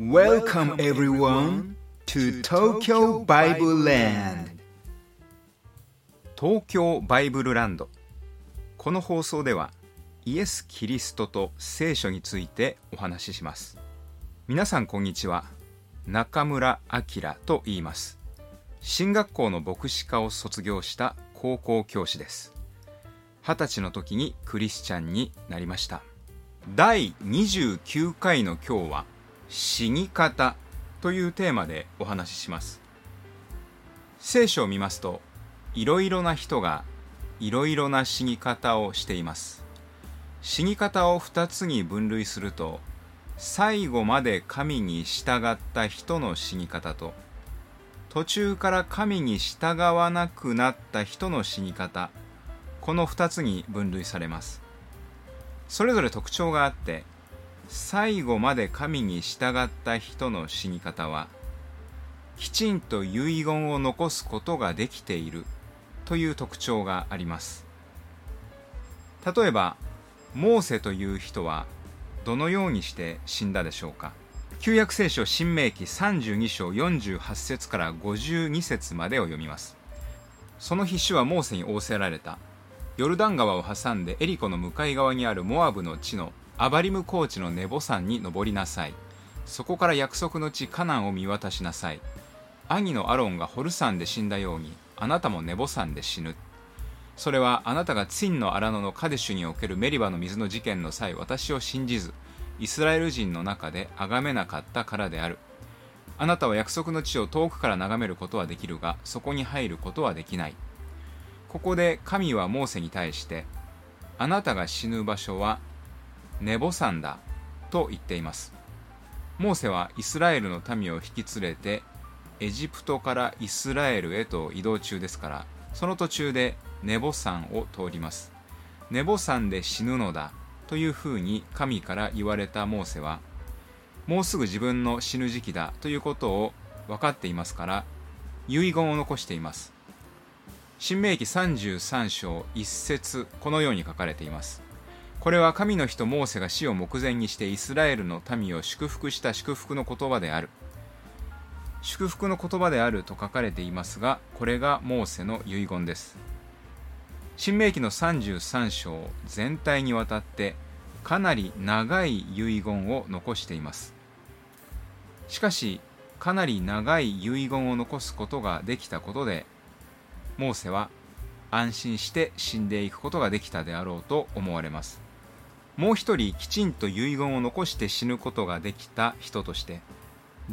Welcome everyone to Tokyo Bible Land. 東京バイブルランド。この放送ではイエス・キリストと聖書についてお話しします。皆さんこんにちは。中村明と言います。進学校の牧師科を卒業した高校教師です。二十歳の時にクリスチャンになりました。第29回の今日は死に方というテーマでお話しします。聖書を見ますといろいろな人がいろいろな死に方をしています。死に方を2つに分類すると最後まで神に従った人の死に方と途中から神に従わなくなった人の死に方この2つに分類されます。それぞれ特徴があって最後まで神に従った人の死に方はきちんと遺言を残すことができているという特徴があります。例えばモーセという人はどのようにして死んだでしょうか。旧約聖書新明記32章48節から52節までを読みます。その日主はモーセに仰せられた。ヨルダン川を挟んでエリコの向かい側にあるモアブの地のアバリム高地のネボ山に登りなさい。そこから約束の地カナンを見渡しなさい。兄のアロンがホル山で死んだようにあなたもネボ山で死ぬ。それはあなたがツインの荒野のカデシュにおけるメリバの水の事件の際私を信じずイスラエル人の中で崇めなかったからである。あなたは約束の地を遠くから眺めることはできるがそこに入ることはできない。ここで神はモーセに対してあなたが死ぬ場所はネボ山だと言っています。モーセはイスラエルの民を引き連れてエジプトからイスラエルへと移動中ですからその途中でネボ山を通ります。ネボ山で死ぬのだというふうに神から言われたモーセはもうすぐ自分の死ぬ時期だということを分かっていますから遺言を残しています。新明記33章1節このように書かれています。これは神の人モーセが死を目前にしてイスラエルの民を祝福した祝福の言葉である。祝福の言葉であると書かれていますがこれがモーセの遺言です。新明記の33章全体にわたってかなり長い遺言を残しています。しかしかなり長い遺言を残すことができたことでモーセは安心して死んでいくことができたであろうと思われます。もう一人きちんと遺言を残して死ぬことができた人として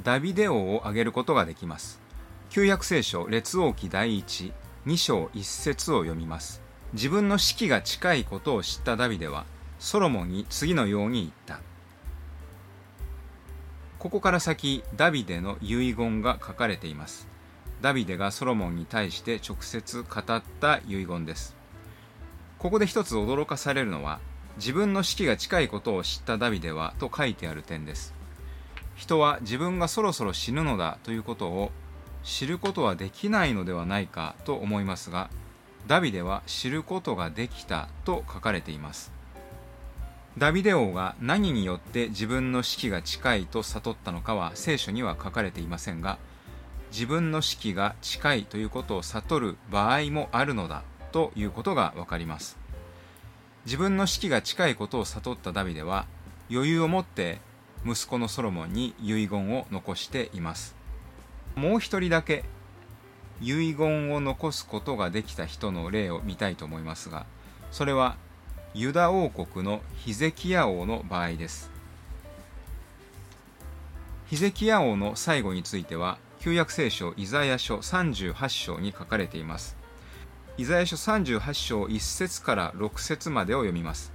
ダビデ王を挙げることができます。旧約聖書列王記第一2章1節を読みます。自分の死期が近いことを知ったダビデはソロモンに次のように言った。ここから先ダビデの遺言が書かれています。ダビデがソロモンに対して直接語った遺言です。ここで一つ驚かされるのは自分の死期が近いことを知ったダビデはと書いてある点です。人は自分がそろそろ死ぬのだということを知ることはできないのではないかと思いますがダビデは知ることができたと書かれています。ダビデ王が何によって自分の死期が近いと悟ったのかは聖書には書かれていませんが自分の死期が近いということを悟る場合もあるのだということがわかります。自分の死期が近いことを悟ったダビデは余裕を持って息子のソロモンに遺言を残しています。もう一人だけ遺言を残すことができた人の例を見たいと思いますがそれはユダ王国のヒゼキヤ王の場合です。ヒゼキヤ王の最後については旧約聖書イザヤ書38章に書かれています。イザヤ書38章1節から6節までを読みます。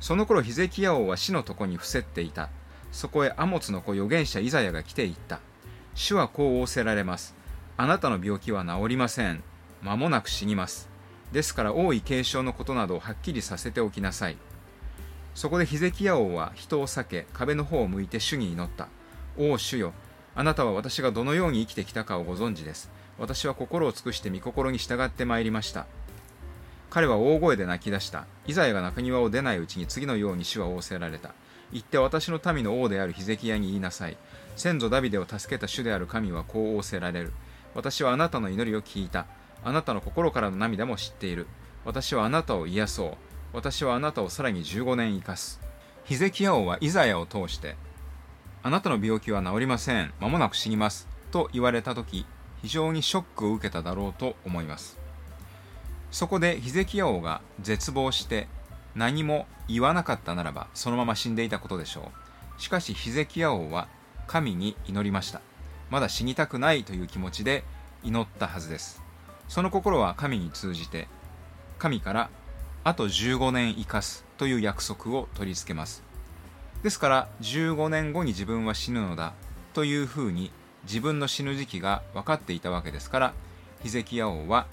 その頃ヒゼキヤ王は死の床に伏せっていた。そこへアモツの子預言者イザヤが来ていった。主はこう仰せられます。あなたの病気は治りません。間もなく死にます。ですから王位継承のことなどをはっきりさせておきなさい。そこでヒゼキヤ王は人を避け壁の方を向いて主に祈った。王主よあなたは私がどのように生きてきたかをご存知です。私は心を尽くして御心に従ってまいりました。彼は大声で泣き出した。イザヤが中庭を出ないうちに次のように主は仰せられた。行って私の民の王であるヒゼキヤに言いなさい。先祖ダビデを助けた主である神はこう仰せられる。私はあなたの祈りを聞いた。あなたの心からの涙も知っている。私はあなたを癒そう。私はあなたをさらに15年生かす。ヒゼキヤ王はイザヤを通してあなたの病気は治りません。間もなく死にます。と言われた時非常にショックを受けただろうと思います。そこでヒゼキヤ王が絶望して何も言わなかったならばそのまま死んでいたことでしょう。しかしヒゼキヤ王は神に祈りました。まだ死にたくないという気持ちで祈ったはずです。その心は神に通じて神からあと15年生かすという約束を取り付けます。ですから15年後に自分は死ぬのだというふうに自分の死ぬ時期が分かっていたわけですからヒゼキヤ王は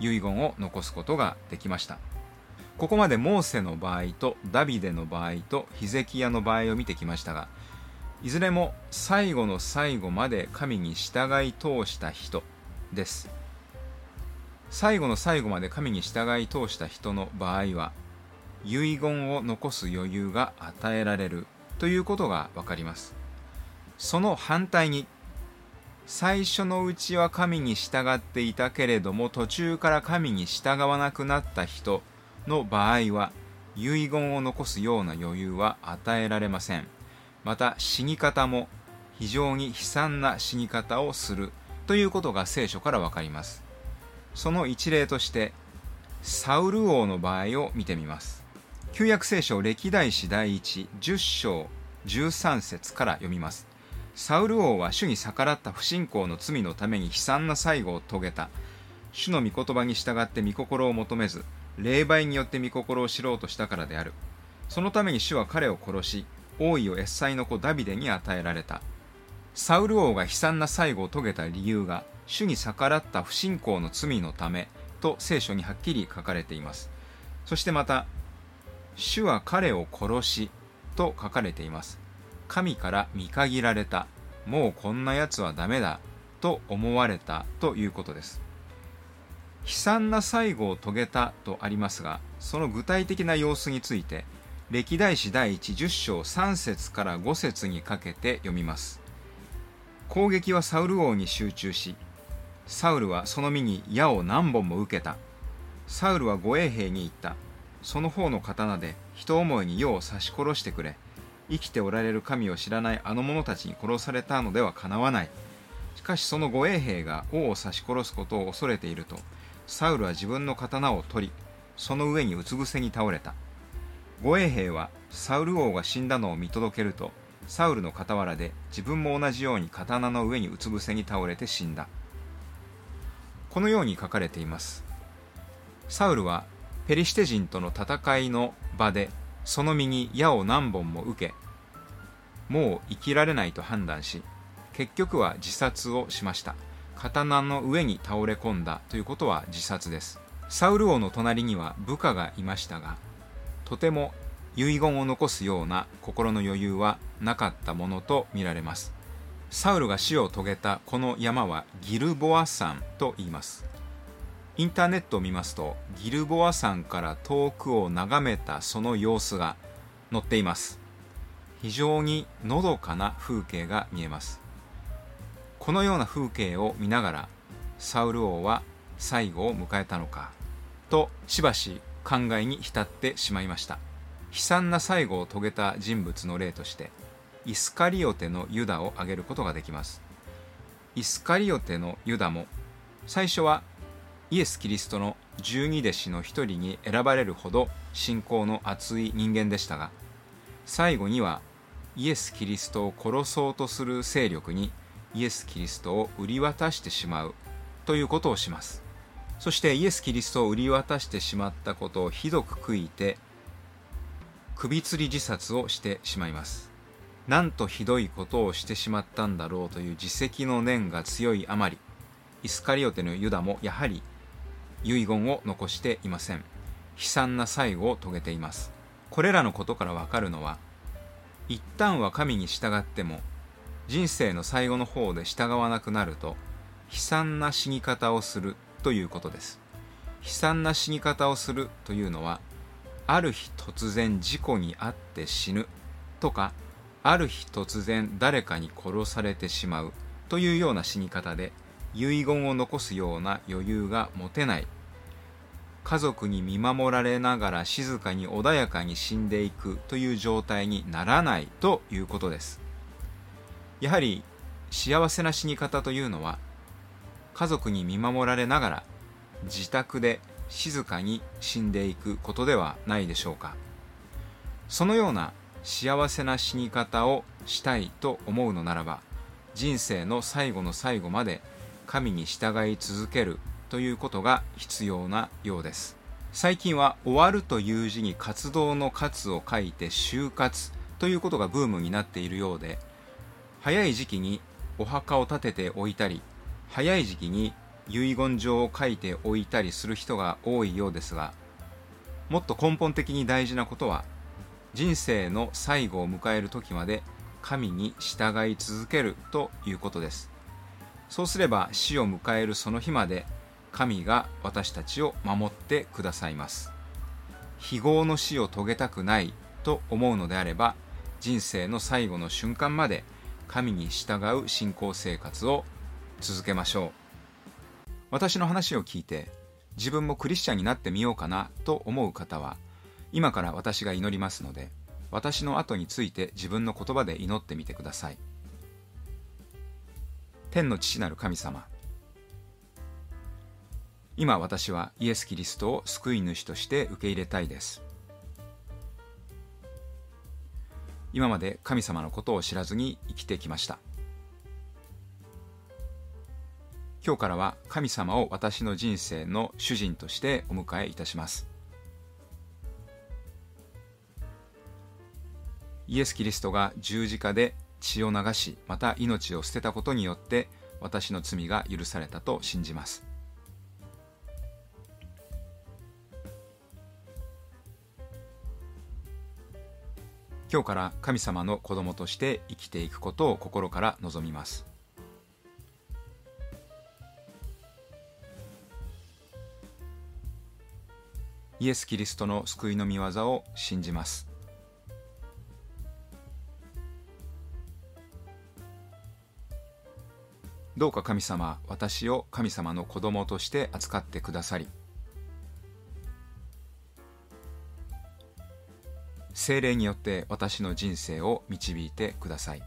遺言を残すことができました。ここまでモーセの場合とダビデの場合とヒゼキヤの場合を見てきましたがいずれも最後の最後まで神に従い通した人です。最後の最後まで神に従い通した人の場合は遺言を残す余裕が与えられるということが分かります。その反対に最初のうちは神に従っていたけれども途中から神に従わなくなった人の場合は遺言を残すような余裕は与えられません。また死に方も非常に悲惨な死に方をするということが聖書からわかります。その一例としてサウル王の場合を見てみます。旧約聖書歴代史第一10章13節から読みます。サウル王は主に逆らった不信仰の罪のために悲惨な最後を遂げた。主の御言葉に従って御心を求めず霊媒によって御心を知ろうとしたからである。そのために主は彼を殺し王位をエッサイの子ダビデに与えられた。サウル王が悲惨な最後を遂げた理由が主に逆らった不信仰の罪のためと聖書にはっきり書かれています。そしてまた主は彼を殺しと書かれています。神から見限られた。もうこんな奴はダメだと思われたということです。悲惨な最後を遂げたとありますがその具体的な様子について歴代史第一10章3節から5節にかけて読みます。攻撃はサウル王に集中しサウルはその身に矢を何本も受けた。サウルは護衛兵に言った。その方の刀で人思いに世を刺し殺してくれ。生きておられる神を知らないあの者たちに殺されたのではかなわない。しかしその護衛兵が王を刺し殺すことを恐れているとサウルは自分の刀を取りその上にうつ伏せに倒れた。護衛兵はサウル王が死んだのを見届けるとサウルの傍らで自分も同じように刀の上にうつ伏せに倒れて死んだ。このように書かれています。サウルはペリシテ人との戦いの場でその身に矢を何本も受けもう生きられないと判断し結局は自殺をしました。刀の上に倒れ込んだということは自殺です。サウル王の隣には部下がいましたがとても遺言を残すような心の余裕はなかったものとみられます。サウルが死を遂げたこの山はギルボア山と言います。インターネットを見ますとギルボア山から遠くを眺めたその様子が載っています。非常にのどかな風景が見えます。このような風景を見ながらサウル王は最後を迎えたのかとしばし考えに浸ってしまいました。悲惨な最後を遂げた人物の例としてイスカリオテのユダを挙げることができます。イスカリオテのユダも最初はイエス・キリストの十二弟子の一人に選ばれるほど信仰の厚い人間でしたが最後にはイエス・キリストを殺そうとする勢力にイエス・キリストを売り渡してしまうということをします。そしてイエス・キリストを売り渡してしまったことをひどく悔いて首吊り自殺をしてしまいます。なんとひどいことをしてしまったんだろうという自責の念が強いあまりイスカリオテのユダもやはり遺言を残していません。悲惨な最後を遂げています。これらのことからわかるのは一旦は神に従っても人生の最後の方で従わなくなると悲惨な死に方をするということです。悲惨な死に方をするというのはある日突然事故に遭って死ぬとかある日突然誰かに殺されてしまうというような死に方で遺言を残すような余裕が持てない。家族に見守られながら静かに穏やかに死んでいくという状態にならないということです。やはり幸せな死に方というのは家族に見守られながら自宅で静かに死んでいくことではないでしょうか。そのような幸せな死に方をしたいと思うのならば人生の最後の最後まで神に従い続けるということが必要なようです。最近は終わるという字に活動の活を書いて就活ということがブームになっているようで早い時期にお墓を建てておいたり早い時期に遺言状を書いておいたりする人が多いようですがもっと根本的に大事なことは人生の最後を迎える時まで神に従い続けるということです。そうすれば死を迎えるその日まで神が私たちを守ってくださいます。非業の死を遂げたくないと思うのであれば人生の最後の瞬間まで神に従う信仰生活を続けましょう。私の話を聞いて自分もクリスチャンになってみようかなと思う方は今から私が祈りますので私の後について自分の言葉で祈ってみてください。天の父なる神様。今私はイエス・キリストを救い主として受け入れたいです。今まで神様のことを知らずに生きてきました。今日からは神様を私の人生の主人としてお迎えいたします。イエス・キリストが十字架で血を流しまた命を捨てたことによって私の罪が許されたと信じます。今日から神様の子供として生きていくことを心から望みます。イエス・キリストの救いの御業を信じます。どうか神様私を神様の子供として扱ってくださり精霊によって私の人生を導いてください。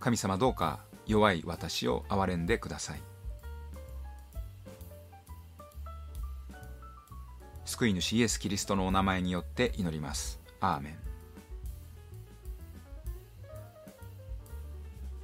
神様どうか弱い私を憐れんでください。救い主イエス・キリストのお名前によって祈ります。アーメン。